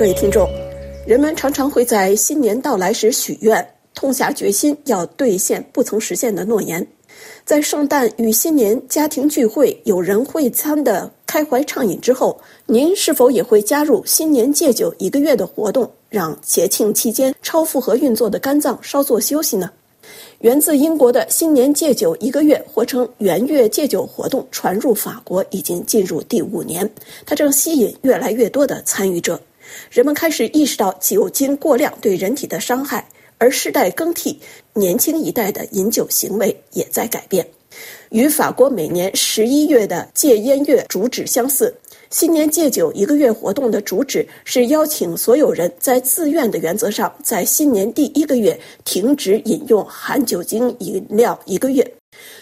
各位听众，人们常常会在新年到来时许愿，痛下决心要兑现不曾实现的诺言。在圣诞与新年家庭聚会、有人会餐的开怀畅饮之后，您是否也会加入新年戒酒一个月的活动，让节庆期间超负荷运作的肝脏稍作休息呢？源自英国的新年戒酒一个月，或称元月戒酒活动，传入法国已经进入第五年，它正吸引越来越多的参与者。人们开始意识到酒精过量对人体的伤害，而世代更替，年轻一代的饮酒行为也在改变。与法国每年十一月的戒烟月主旨相似。新年戒酒一个月活动的主旨是邀请所有人在自愿的原则上，在新年第一个月停止饮用含酒精饮料一个月。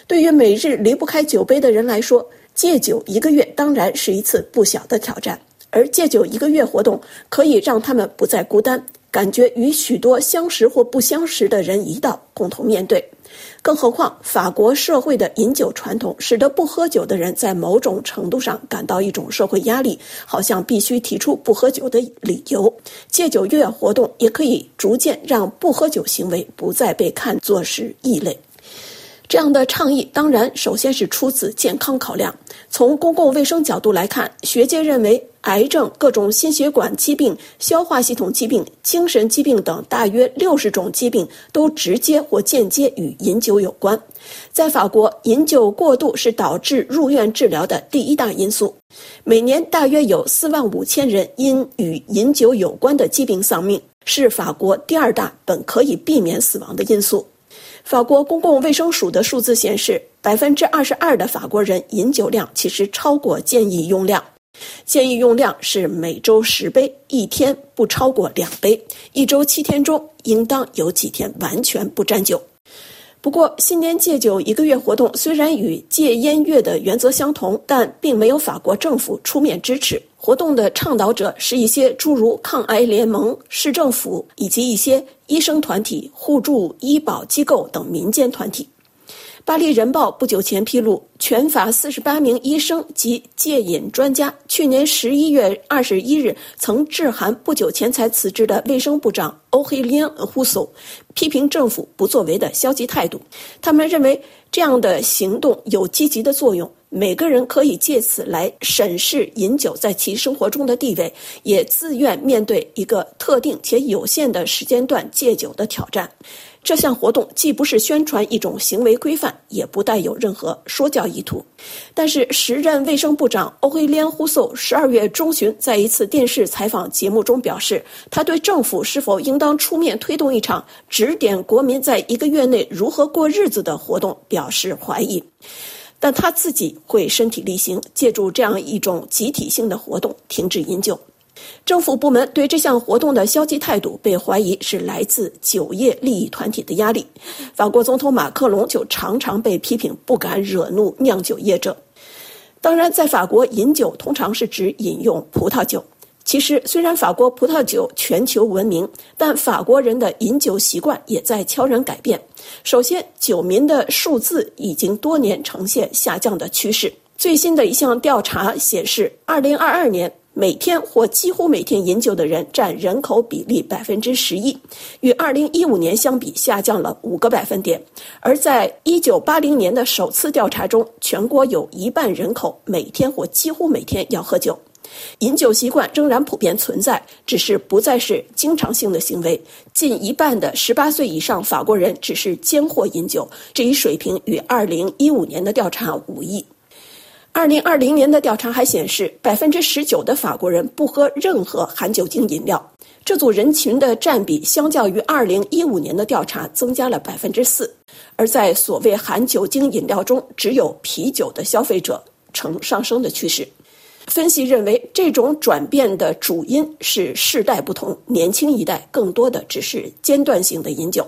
对于每日离不开酒杯的人来说，戒酒一个月当然是一次不小的挑战。而戒酒一个月活动可以让他们不再孤单，感觉与许多相识或不相识的人一道，共同面对。更何况，法国社会的饮酒传统使得不喝酒的人在某种程度上感到一种社会压力，好像必须提出不喝酒的理由。戒酒月活动也可以逐渐让不喝酒行为不再被看作是异类。这样的倡议当然首先是出自健康考量。从公共卫生角度来看，学界认为，癌症、各种心血管疾病、消化系统疾病、精神疾病等大约六十种疾病都直接或间接与饮酒有关。在法国，饮酒过度是导致入院治疗的第一大因素。每年大约有四万五千人因与饮酒有关的疾病丧命，是法国第二大本可以避免死亡的因素。法国公共卫生署的数字显示，百分之二十二的法国人饮酒量其实超过建议用量。建议用量是每周十杯，一天不超过两杯。一周七天中，应当有几天完全不沾酒。不过，新年戒酒一个月活动虽然与戒烟月的原则相同，但并没有法国政府出面支持。活动的倡导者是一些诸如抗癌联盟、市政府以及一些医生团体、互助医保机构等民间团体。巴黎人报不久前披露，全法四十八名医生及戒瘾专家去年十一月二十一日曾致函不久前才辞职的卫生部长欧黑利安·胡索，批评政府不作为的消极态度。他们认为这样的行动有积极的作用。每个人可以借此来审视饮酒在其生活中的地位，也自愿面对一个特定且有限的时间段戒酒的挑战。这项活动既不是宣传一种行为规范，也不带有任何说教意图。但是，时任卫生部长欧黑连·呼索十二月中旬在一次电视采访节目中表示，他对政府是否应当出面推动一场指点国民在一个月内如何过日子的活动表示怀疑。但他自己会身体力行，借助这样一种集体性的活动停止饮酒。政府部门对这项活动的消极态度被怀疑是来自酒业利益团体的压力。法国总统马克龙就常常被批评不敢惹怒酿酒业者。当然，在法国饮酒通常是指饮用葡萄酒。其实，虽然法国葡萄酒全球闻名，但法国人的饮酒习惯也在悄然改变。首先，酒民的数字已经多年呈现下降的趋势。最新的一项调查显示，2022年每天或几乎每天饮酒的人占人口比例百分之十一，与2015年相比下降了五个百分点。而在1980年的首次调查中，全国有一半人口每天或几乎每天要喝酒。饮酒习惯仍然普遍存在，只是不再是经常性的行为。近一半的十八岁以上法国人只是间或饮酒，这一水平与二零一五年的调查无异。二零二零年的调查还显示，百分之十九的法国人不喝任何含酒精饮料，这组人群的占比相较于二零一五年的调查增加了百分之四。而在所谓含酒精饮料中，只有啤酒的消费者呈上升的趋势。分析认为，这种转变的主因是世代不同，年轻一代更多的只是间断性的饮酒。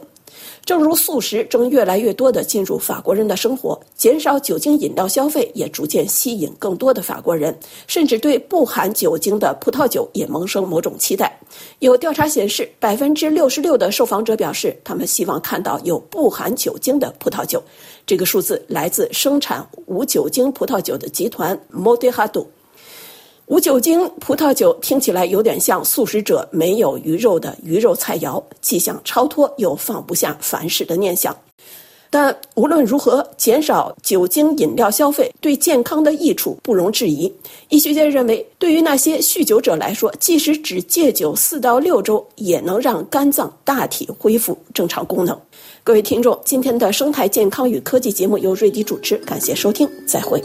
正如素食正越来越多地进入法国人的生活，减少酒精饮料消费也逐渐吸引更多的法国人，甚至对不含酒精的葡萄酒也萌生某种期待。有调查显示，百分之六十六的受访者表示，他们希望看到有不含酒精的葡萄酒。这个数字来自生产无酒精葡萄酒的集团 Modelo。无酒精葡萄酒听起来有点像素食者没有鱼肉的鱼肉菜肴，既想超脱又放不下凡事的念想。但无论如何，减少酒精饮料消费对健康的益处不容置疑。医学界认为，对于那些酗酒者来说，即使只戒酒四到六周，也能让肝脏大体恢复正常功能。各位听众，今天的生态健康与科技节目由瑞迪主持，感谢收听，再会。